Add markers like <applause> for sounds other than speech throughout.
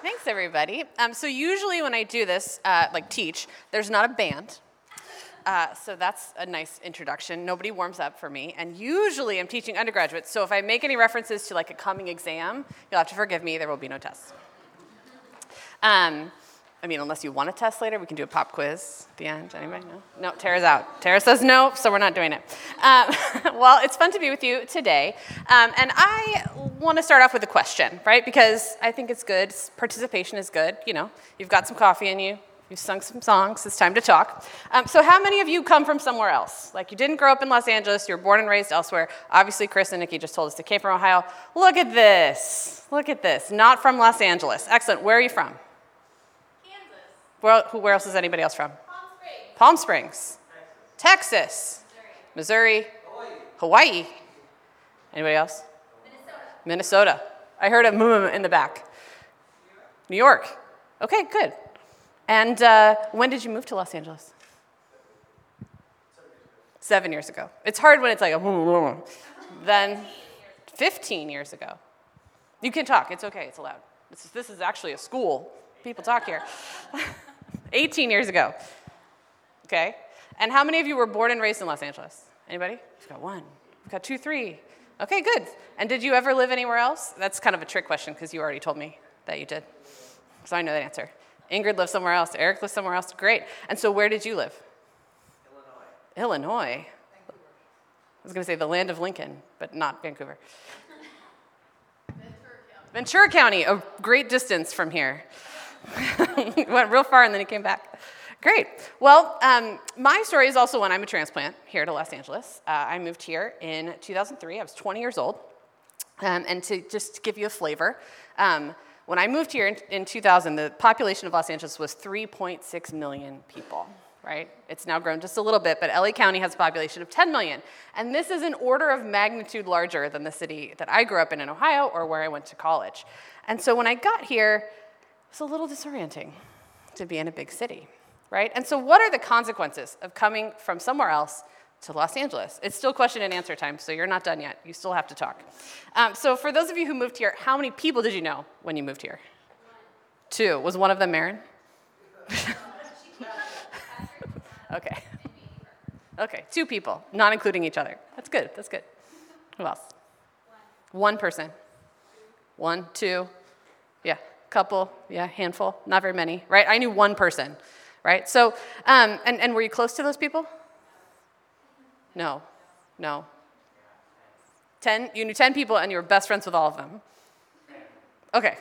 Thanks, everybody. Um, so usually when I do this, uh, like teach, there's not a band. Uh, so that's a nice introduction. Nobody warms up for me. And usually I'm teaching undergraduates, so if I make any references to like a coming exam, you'll have to forgive me, there will be no tests. Um, I mean, unless you want a test later, we can do a pop quiz at the end. Anybody? No? No, Tara's out. Tara says no, so we're not doing it. Um, <laughs> well, it's fun to be with you today. Um, and I want to start off with a question, right? Because I think it's good. Participation is good. You know, you've got some coffee in you, you've sung some songs, it's time to talk. Um, so, how many of you come from somewhere else? Like, you didn't grow up in Los Angeles, you were born and raised elsewhere. Obviously, Chris and Nikki just told us they came from Ohio. Look at this. Look at this. Not from Los Angeles. Excellent. Where are you from? Where, who, where else is anybody else from? Palm Springs. Palm Springs. Texas. Missouri. Hawaii. Anybody else? Minnesota. Minnesota. I heard a mm in the back. New York. Okay, good. And uh, when did you move to Los Angeles? Seven years ago. It's hard when it's like a <laughs> then 15 years ago. You can talk, it's okay, it's allowed. This is, this is actually a school. People talk here. <laughs> 18 years ago. Okay? And how many of you were born and raised in Los Angeles? Anybody? We've got one. We've got two, three. Okay, good. And did you ever live anywhere else? That's kind of a trick question because you already told me that you did. So I know that answer. Ingrid lives somewhere else. Eric lives somewhere else. Great. And so where did you live? Illinois. Illinois. I was going to say the land of Lincoln, but not Vancouver. Ventura County, a great distance from here. <laughs> Went real far and then he came back. Great. Well, um, my story is also one. I'm a transplant here to Los Angeles. Uh, I moved here in 2003. I was 20 years old. Um, and to just give you a flavor, um, when I moved here in, in 2000, the population of Los Angeles was 3.6 million people right? It's now grown just a little bit, but LA County has a population of 10 million. And this is an order of magnitude larger than the city that I grew up in in Ohio or where I went to college. And so when I got here, it was a little disorienting to be in a big city, right? And so what are the consequences of coming from somewhere else to Los Angeles? It's still question and answer time, so you're not done yet. You still have to talk. Um, so for those of you who moved here, how many people did you know when you moved here? Two. Was one of them Marin? <laughs> Okay. Okay, two people, not including each other. That's good, that's good. Who else? One person. One, two, couple, yeah, handful, not very many, right? I knew one person, right? So, um, and, and were you close to those people? No, no. Ten, you knew 10 people and you were best friends with all of them. Okay,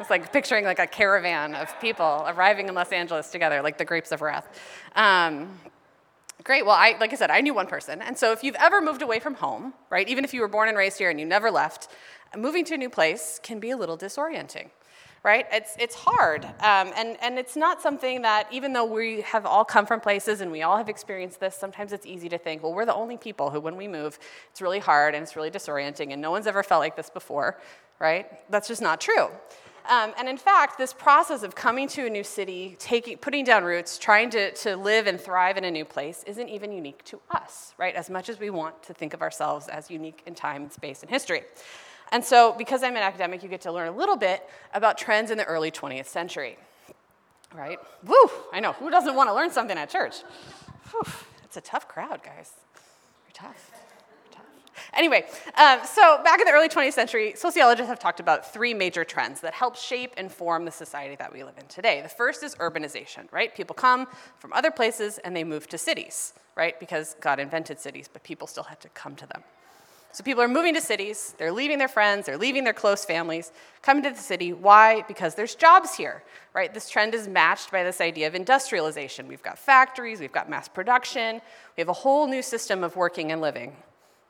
it's like picturing like a caravan of people arriving in Los Angeles together, like the grapes of wrath. Um, great. Well, I, like I said, I knew one person. And so if you've ever moved away from home, right, even if you were born and raised here and you never left, moving to a new place can be a little disorienting right? It's, it's hard. Um, and, and it's not something that, even though we have all come from places and we all have experienced this, sometimes it's easy to think, well, we're the only people who, when we move, it's really hard and it's really disorienting and no one's ever felt like this before, right? That's just not true. Um, and in fact, this process of coming to a new city, taking, putting down roots, trying to, to live and thrive in a new place isn't even unique to us, right? As much as we want to think of ourselves as unique in time and space and history. And so, because I'm an academic, you get to learn a little bit about trends in the early 20th century, right? Woo! I know, who doesn't want to learn something at church? Whew, it's a tough crowd, guys. You're tough. Anyway, um, so back in the early 20th century, sociologists have talked about three major trends that help shape and form the society that we live in today. The first is urbanization, right? People come from other places and they move to cities, right? Because God invented cities, but people still had to come to them. So people are moving to cities, they're leaving their friends, they're leaving their close families, coming to the city. Why? Because there's jobs here, right? This trend is matched by this idea of industrialization. We've got factories, we've got mass production, we have a whole new system of working and living,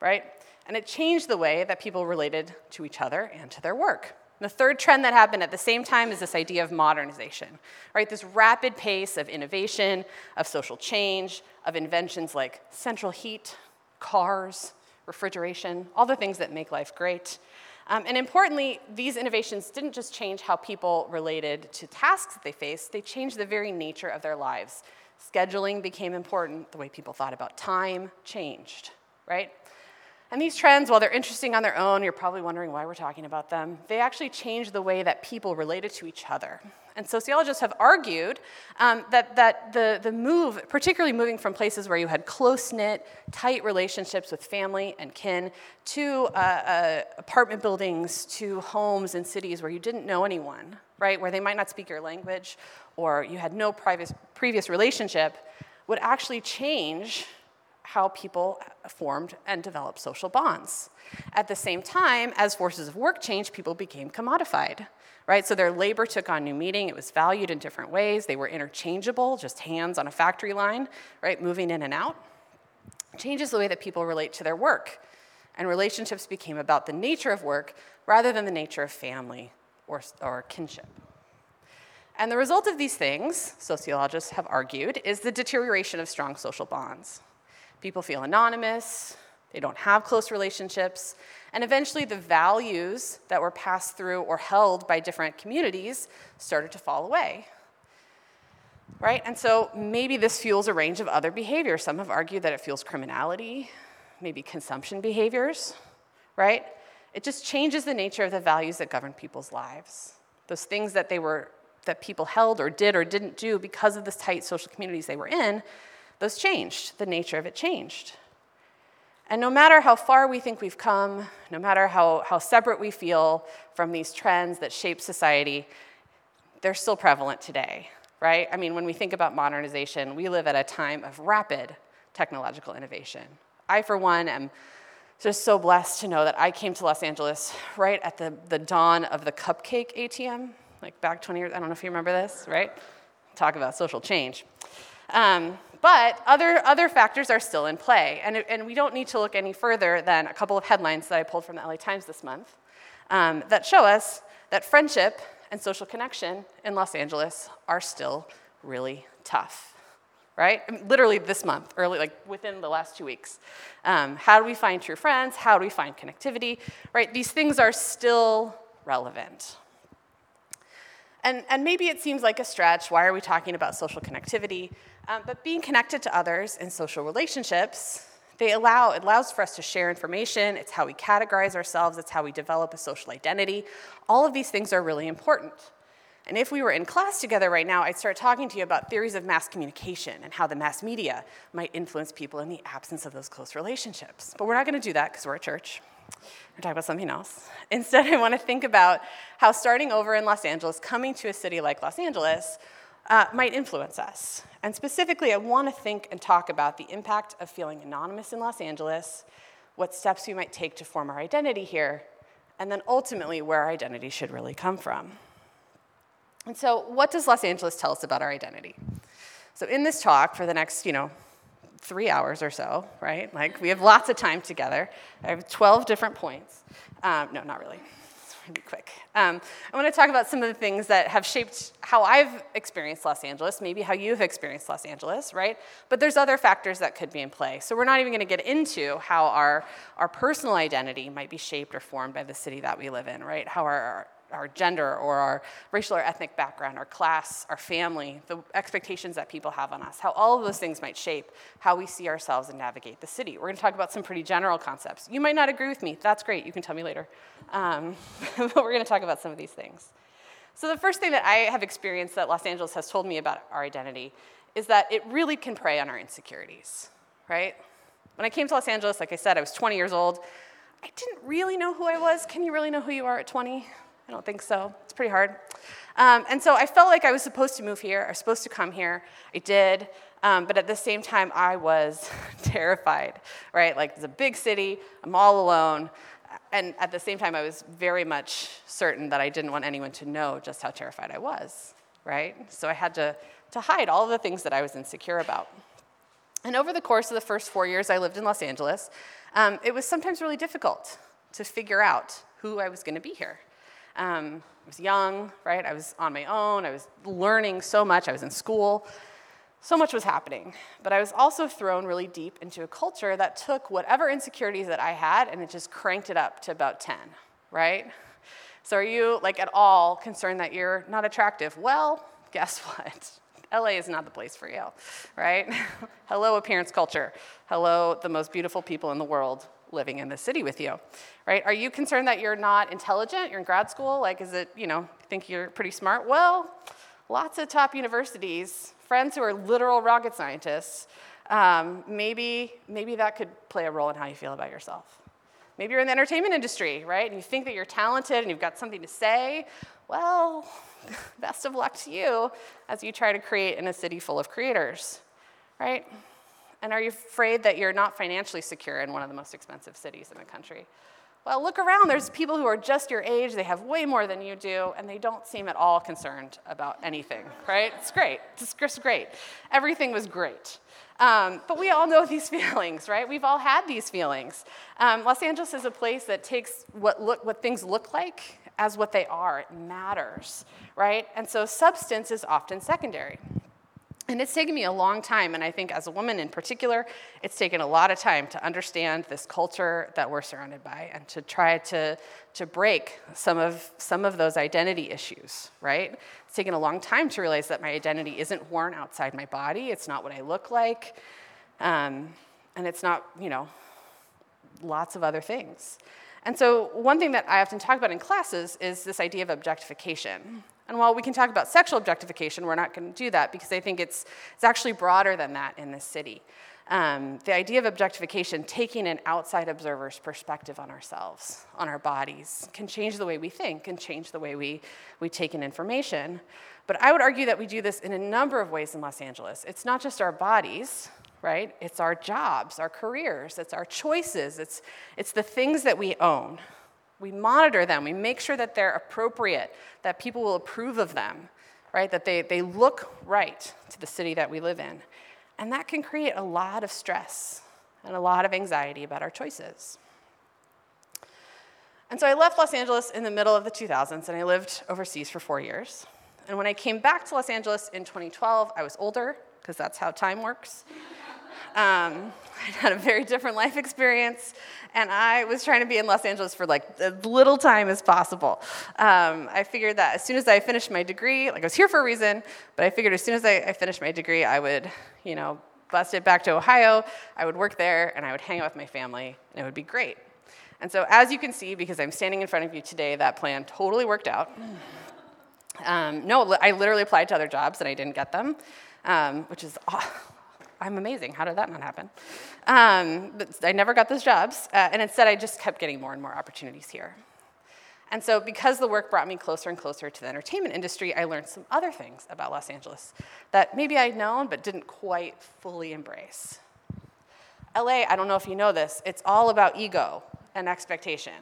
right? And it changed the way that people related to each other and to their work. And the third trend that happened at the same time is this idea of modernization, right? This rapid pace of innovation, of social change, of inventions like central heat, cars, refrigeration, all the things that make life great. Um, and importantly, these innovations didn't just change how people related to tasks that they faced, they changed the very nature of their lives. Scheduling became important, the way people thought about time changed, right? And these trends, while they're interesting on their own, you're probably wondering why we're talking about them, they actually change the way that people related to each other. And sociologists have argued um, that, that the, the move, particularly moving from places where you had close knit, tight relationships with family and kin, to uh, uh, apartment buildings, to homes in cities where you didn't know anyone, right? Where they might not speak your language or you had no previous, previous relationship, would actually change how people formed and developed social bonds. At the same time, as forces of work changed, people became commodified, right? So their labor took on new meaning. It was valued in different ways. They were interchangeable, just hands on a factory line, right, moving in and out. Changes the way that people relate to their work. And relationships became about the nature of work rather than the nature of family or, or kinship. And the result of these things, sociologists have argued, is the deterioration of strong social bonds. People feel anonymous, they don't have close relationships, and eventually the values that were passed through or held by different communities started to fall away. Right? And so maybe this fuels a range of other behaviors. Some have argued that it fuels criminality, maybe consumption behaviors, right? It just changes the nature of the values that govern people's lives. Those things that they were that people held or did or didn't do because of the tight social communities they were in those changed. The nature of it changed. And no matter how far we think we've come, no matter how, how separate we feel from these trends that shape society, they're still prevalent today, right? I mean, when we think about modernization, we live at a time of rapid technological innovation. I, for one, am just so blessed to know that I came to Los Angeles right at the, the dawn of the cupcake ATM, like back 20 years. I don't know if you remember this, right? Talk about social change. Um, but other, other factors are still in play, and, and we don't need to look any further than a couple of headlines that I pulled from the LA Times this month um, that show us that friendship and social connection in Los Angeles are still really tough, right? Literally this month, early, like within the last two weeks. Um, how do we find true friends? How do we find connectivity, right? These things are still relevant. And, and maybe it seems like a stretch. Why are we talking about social connectivity? Um, but being connected to others in social relationships, they allow, it allows for us to share information. It's how we categorize ourselves. It's how we develop a social identity. All of these things are really important. And if we were in class together right now, I'd start talking to you about theories of mass communication and how the mass media might influence people in the absence of those close relationships. But we're not going to do that because we're a church. We're talking about something else. <laughs> Instead, I want to think about how starting over in Los Angeles, coming to a city like Los Angeles, uh, might influence us. And specifically, I want to think and talk about the impact of feeling anonymous in Los Angeles, what steps we might take to form our identity here, and then ultimately where our identity should really come from. And so, what does Los Angeles tell us about our identity? So, in this talk, for the next, you know, three hours or so, right? Like, we have lots of time together. I have 12 different points. Um, no, not really <laughs> be quick. Um, I want to talk about some of the things that have shaped how I've experienced Los Angeles, maybe how you've experienced Los Angeles, right? But there's other factors that could be in play. So we're not even going to get into how our, our personal identity might be shaped or formed by the city that we live in, right? How our, our gender or our racial or ethnic background, our class, our family, the expectations that people have on us, how all of those things might shape how we see ourselves and navigate the city. We're going to talk about some pretty general concepts. You might not agree with me. That's great. You can tell me later. Um, <laughs> but we're going to talk about some of these things. So, the first thing that I have experienced that Los Angeles has told me about our identity is that it really can prey on our insecurities, right? When I came to Los Angeles, like I said, I was 20 years old. I didn't really know who I was. Can you really know who you are at 20? I don't think so. It's pretty hard. Um, and so I felt like I was supposed to move here. I was supposed to come here. I did. Um, but at the same time, I was <laughs> terrified, right? Like, it's a big city. I'm all alone. And at the same time, I was very much certain that I didn't want anyone to know just how terrified I was, right? So I had to, to hide all the things that I was insecure about. And over the course of the first four years I lived in Los Angeles, um, it was sometimes really difficult to figure out who I was going to be here. Um, I was young, right? I was on my own. I was learning so much. I was in school. So much was happening. But I was also thrown really deep into a culture that took whatever insecurities that I had and it just cranked it up to about 10, right? So are you, like, at all concerned that you're not attractive? Well, guess <laughs> what? LA is not the place for you, right? <laughs> Hello, appearance culture. Hello, the most beautiful people in the world living in the city with you, right? Are you concerned that you're not intelligent? You're in grad school? Like, is it, you know, think you're pretty smart? Well, lots of top universities, friends who are literal rocket scientists, um, maybe, maybe that could play a role in how you feel about yourself. Maybe you're in the entertainment industry, right? And you think that you're talented and you've got something to say. Well, <laughs> best of luck to you as you try to create in a city full of creators, right? And are you afraid that you're not financially secure in one of the most expensive cities in the country? Well, look around. There's people who are just your age, they have way more than you do, and they don't seem at all concerned about anything, right? It's great. It's just great. Everything was great. Um, but we all know <laughs> these feelings, right? We've all had these feelings. Um, Los Angeles is a place that takes what, look, what things look like as what they are. It matters, right? And so substance is often secondary. And it's taken me a long time, and I think as a woman in particular, it's taken a lot of time to understand this culture that we're surrounded by and to try to, to break some of, some of those identity issues, right? It's taken a long time to realize that my identity isn't worn outside my body, it's not what I look like, um, and it's not, you know, lots of other things. And so, one thing that I often talk about in classes is this idea of objectification. And while we can talk about sexual objectification, we're not going to do that because I think it's, it's actually broader than that in this city. Um, the idea of objectification, taking an outside observer's perspective on ourselves, on our bodies, can change the way we think and change the way we, we take in information. But I would argue that we do this in a number of ways in Los Angeles. It's not just our bodies, right? It's our jobs, our careers, it's our choices, it's, it's the things that we own. We monitor them, we make sure that they're appropriate, that people will approve of them, right? That they, they look right to the city that we live in. And that can create a lot of stress and a lot of anxiety about our choices. And so I left Los Angeles in the middle of the 2000s and I lived overseas for four years. And when I came back to Los Angeles in 2012, I was older, because that's how time works. Um, <laughs> I had a very different life experience, and I was trying to be in Los Angeles for like as little time as possible. Um, I figured that as soon as I finished my degree, like I was here for a reason, but I figured as soon as I, I finished my degree, I would, you know, bust it back to Ohio. I would work there, and I would hang out with my family, and it would be great. And so, as you can see, because I'm standing in front of you today, that plan totally worked out. Um, no, I literally applied to other jobs and I didn't get them, um, which is I'm amazing. How did that not happen? Um, but I never got those jobs, uh, and instead I just kept getting more and more opportunities here. And so, because the work brought me closer and closer to the entertainment industry, I learned some other things about Los Angeles that maybe I'd known but didn't quite fully embrace. LA, I don't know if you know this, it's all about ego and expectation,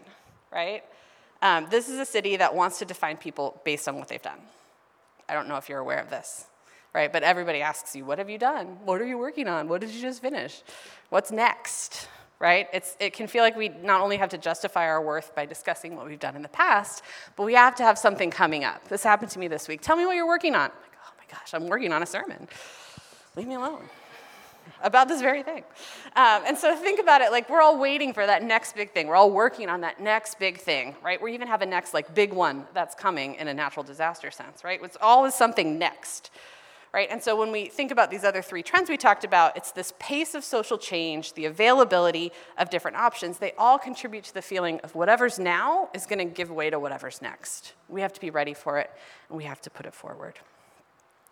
right? Um, this is a city that wants to define people based on what they've done. I don't know if you're aware of this right? But everybody asks you, what have you done? What are you working on? What did you just finish? What's next? Right? It's, it can feel like we not only have to justify our worth by discussing what we've done in the past, but we have to have something coming up. This happened to me this week. Tell me what you're working on. I'm like, oh my gosh, I'm working on a sermon. Leave me alone about this very thing. Um, and so think about it like we're all waiting for that next big thing. We're all working on that next big thing, right? We even have a next like big one that's coming in a natural disaster sense, right? It's always something next right? And so when we think about these other three trends we talked about, it's this pace of social change, the availability of different options. They all contribute to the feeling of whatever's now is going to give way to whatever's next. We have to be ready for it, and we have to put it forward.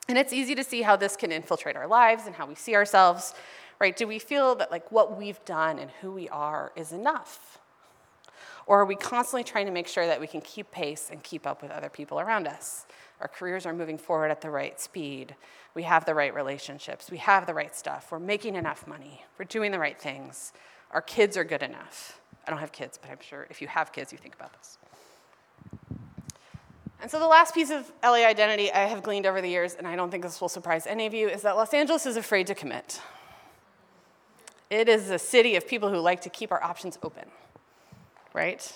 And it's easy to see how this can infiltrate our lives and how we see ourselves, right? Do we feel that like what we've done and who we are is enough? Or are we constantly trying to make sure that we can keep pace and keep up with other people around us? Our careers are moving forward at the right speed. We have the right relationships. We have the right stuff. We're making enough money. We're doing the right things. Our kids are good enough. I don't have kids, but I'm sure if you have kids, you think about this. And so, the last piece of LA identity I have gleaned over the years, and I don't think this will surprise any of you, is that Los Angeles is afraid to commit. It is a city of people who like to keep our options open, right?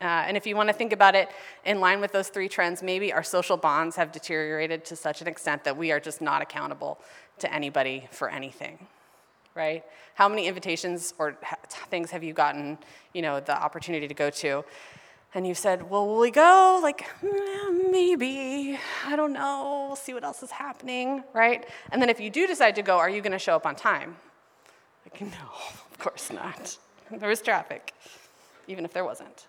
Uh, and if you want to think about it in line with those three trends, maybe our social bonds have deteriorated to such an extent that we are just not accountable to anybody for anything, right? How many invitations or things have you gotten, you know, the opportunity to go to? And you've said, well, will we go? Like, mm, maybe. I don't know. We'll see what else is happening, right? And then if you do decide to go, are you going to show up on time? Like, <laughs> no, of course not. there was traffic, even if there wasn't.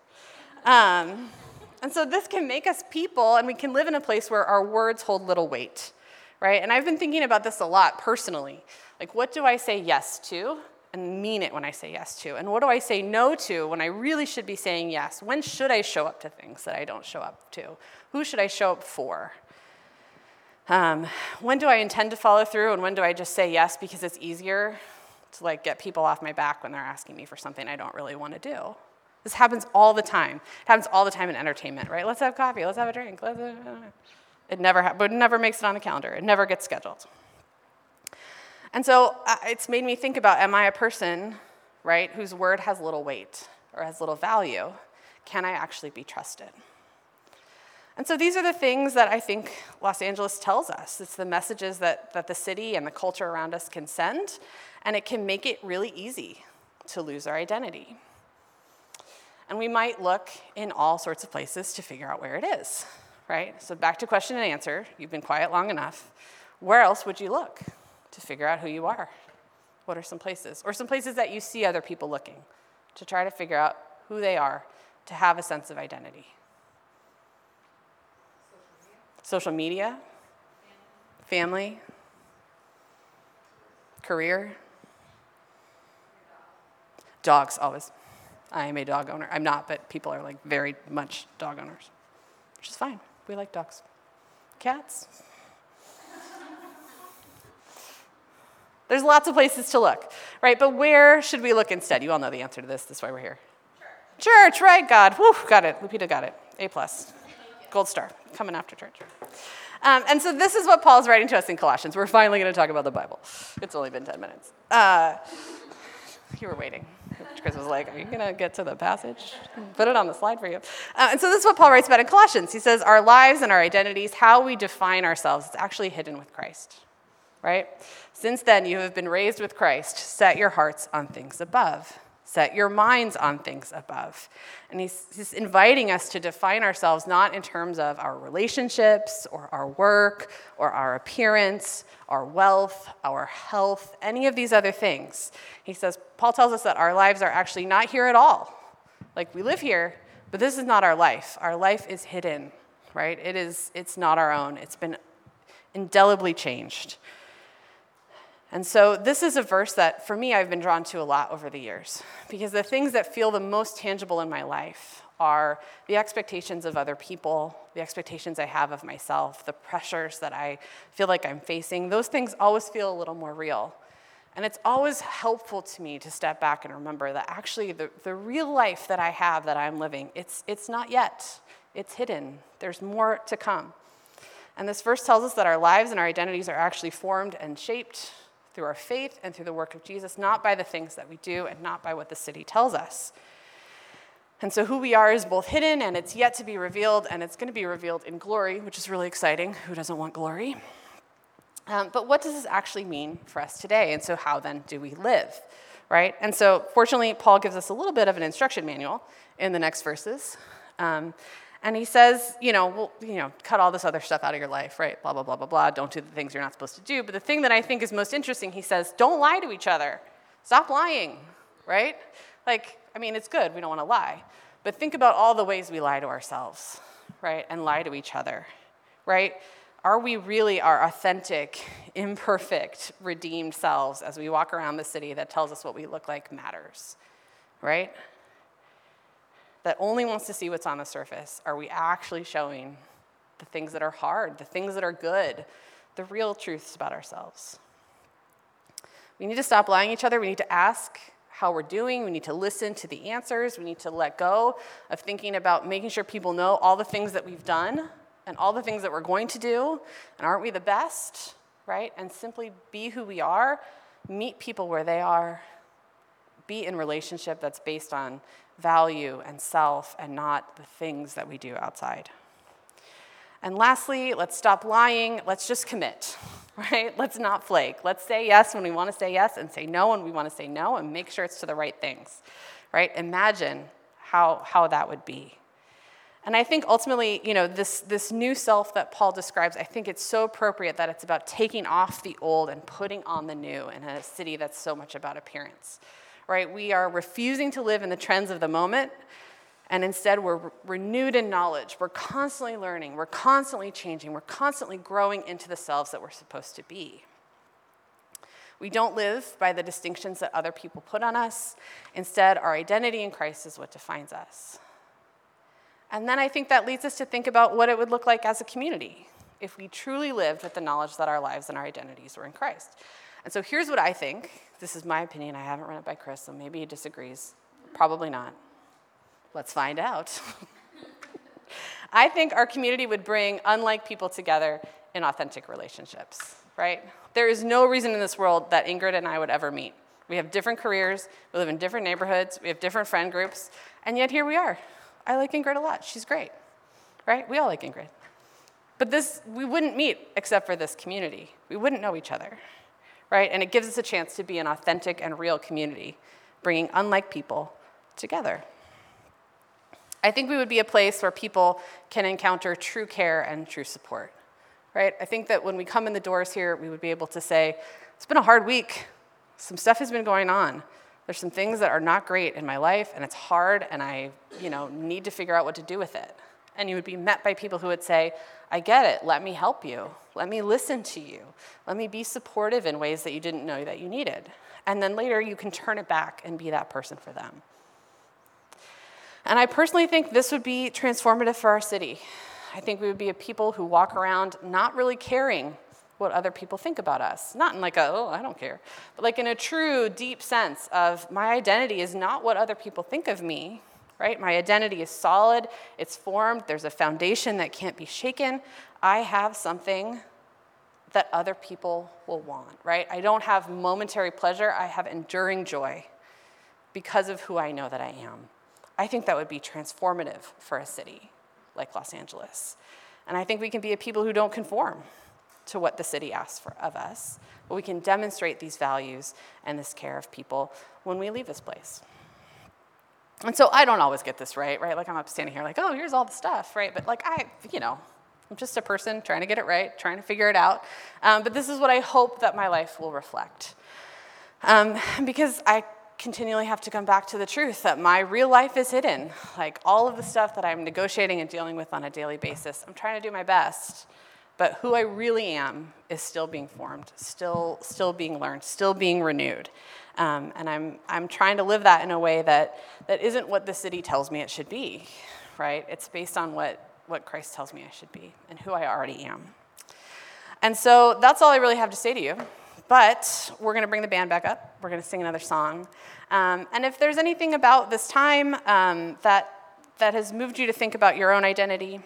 Um, and so this can make us people, and we can live in a place where our words hold little weight, right? And I've been thinking about this a lot personally. Like, what do I say yes to and mean it when I say yes to? And what do I say no to when I really should be saying yes? When should I show up to things that I don't show up to? Who should I show up for? Um, when do I intend to follow through and when do I just say yes because it's easier to like get people off my back when they're asking me for something I don't really want to do? This happens all the time. It happens all the time in entertainment, right? Let's have coffee, let's have a drink. It never, ha- but it never makes it on the calendar. It never gets scheduled. And so uh, it's made me think about am I a person, right, whose word has little weight or has little value? Can I actually be trusted? And so these are the things that I think Los Angeles tells us. It's the messages that, that the city and the culture around us can send, and it can make it really easy to lose our identity. And we might look in all sorts of places to figure out where it is, right? So back to question and answer. You've been quiet long enough. Where else would you look to figure out who you are? What are some places? Or some places that you see other people looking to try to figure out who they are, to have a sense of identity social media, family, career, dogs, always. I am a dog owner. I'm not, but people are like very much dog owners, which is fine. We like dogs. Cats. There's lots of places to look, right? But where should we look instead? You all know the answer to this. That's why we're here. Church, church right? God. Whew, got it. Lupita got it. A plus. Gold star. Coming after church. Um, and so this is what Paul's writing to us in Colossians. We're finally going to talk about the Bible. It's only been 10 minutes. Uh, you were waiting. <laughs> Chris was like, Are you going to get to the passage? Put it on the slide for you. Uh, and so this is what Paul writes about in Colossians. He says, Our lives and our identities, how we define ourselves, it's actually hidden with Christ, right? Since then, you have been raised with Christ. Set your hearts on things above Set your minds on things above. And he's, he's, inviting us to define ourselves not in terms of our relationships or our work or our appearance, our wealth, our health, any of these other things. He says, Paul tells us that our lives are actually not here at all. Like we live here, but this is not our life. Our life is hidden, right? It is, it's not our own. It's been indelibly changed. And so, this is a verse that for me I've been drawn to a lot over the years because the things that feel the most tangible in my life are the expectations of other people, the expectations I have of myself, the pressures that I feel like I'm facing. Those things always feel a little more real. And it's always helpful to me to step back and remember that actually the, the real life that I have that I'm living, it's, it's not yet. It's hidden. There's more to come. And this verse tells us that our lives and our identities are actually formed and shaped through our faith and through the work of Jesus, not by the things that we do and not by what the city tells us. And so, who we are is both hidden and it's yet to be revealed, and it's going to be revealed in glory, which is really exciting. Who doesn't want glory? Um, but what does this actually mean for us today? And so, how then do we live? Right? And so, fortunately, Paul gives us a little bit of an instruction manual in the next verses. Um, and he says, you know, well, you know, cut all this other stuff out of your life, right? Blah, blah, blah, blah, blah. Don't do the things you're not supposed to do. But the thing that I think is most interesting, he says, don't lie to each other. Stop lying, right? Like, I mean, it's good. We don't want to lie. But think about all the ways we lie to ourselves, right? And lie to each other, right? Are we really our authentic, <laughs> imperfect, redeemed selves as we walk around the city that tells us what we look like matters, right? That only wants to see what's on the surface? Are we actually showing the things that are hard, the things that are good, the real truths about ourselves? We need to stop lying to each other. We need to ask how we're doing. We need to listen to the answers. We need to let go of thinking about making sure people know all the things that we've done and all the things that we're going to do. And aren't we the best? Right? And simply be who we are, meet people where they are, be in relationship that's based on value and self and not the things that we do outside. And lastly, let's stop lying. Let's just commit, <laughs> right? Let's not flake. Let's say yes when we want to say yes and say no when we want to say no and make sure it's to the right things, right? Imagine how, how that would be. And I think ultimately, you know, this, this new self that Paul describes, I think it's so appropriate that it's about taking off the old and putting on the new in a city that's so much about appearance right? We are refusing to live in the trends of the moment, and instead we're re- renewed in knowledge. We're constantly learning, we're constantly changing, we're constantly growing into the selves that we're supposed to be. We don't live by the distinctions that other people put on us. Instead, our identity in Christ is what defines us. And then I think that leads us to think about what it would look like as a community if we truly lived with the knowledge that our lives and our identities were in Christ. And so here's what I think. This is my opinion. I haven't run it by Chris, so maybe he disagrees. Probably not. Let's find out. <laughs> I think our community would bring unlike people together in authentic relationships, right? There is no reason in this world that Ingrid and I would ever meet. We have different careers, we live in different neighborhoods, we have different friend groups, and yet here we are. I like Ingrid a lot. She's great, right? We all like Ingrid. But this, we wouldn't meet except for this community. We wouldn't know each other, right? And it gives us a chance to be an authentic and real community, bringing unlike people together. I think we would be a place where people can encounter true care and true support, right? I think that when we come in the doors here, we would be able to say, it's been a hard week. Some stuff has been going on. There's some things that are not great in my life, and it's hard, and I, you know, need to figure out what to do with it. And you would be met by people who would say, I get it. Let me help you. Let me listen to you. Let me be supportive in ways that you didn't know that you needed. And then later you can turn it back and be that person for them. And I personally think this would be transformative for our city. I think we would be a people who walk around not really caring what other people think about us. Not in like a, oh, I don't care, but like in a true, deep sense of my identity is not what other people think of me, right? My identity is solid, it's formed, there's a foundation that can't be shaken. I have something that other people will want, right? I don't have momentary pleasure, I have enduring joy because of who I know that I am. I think that would be transformative for a city like Los Angeles. And I think we can be a people who don't conform to what the city asks for, of us, but we can demonstrate these values and this care of people when we leave this place. And so I don't always get this right, right? Like I'm up standing here like, oh, here's all the stuff, right? But like I, you know, I'm just a person trying to get it right, trying to figure it out. Um, but this is what I hope that my life will reflect. Um, because I continually have to come back to the truth that my real life is hidden. Like all of the stuff that I'm negotiating and dealing with on a daily basis, I'm trying to do my best. But who I really am is still being formed, still, still being learned, still being renewed. Um, and I'm, I'm trying to live that in a way that, that isn't what the city tells me it should be, right? It's based on what, what Christ tells me I should be and who I already am. And so that's all I really have to say to you. But we're going to bring the band back up. We're going to sing another song. Um, and if there's anything about this time um, that, that has moved you to think about your own identity,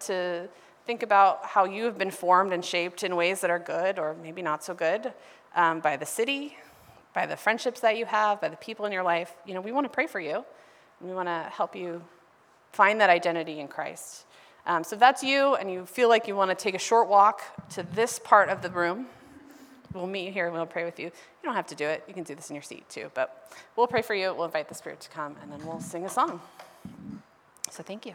to think about how you have been formed and shaped in ways that are good or maybe not so good um, by the city, by the friendships that you have, by the people in your life, you know, we want to pray for you. We want to help you find that identity in Christ. Um, so if that's you and you feel like you want to take a short walk to this part of the room, we'll meet you here and we'll pray with you. You don't have to do it. You can do this in your seat too, but we'll pray for you. We'll invite the Spirit to come and then we'll sing a song. So thank you.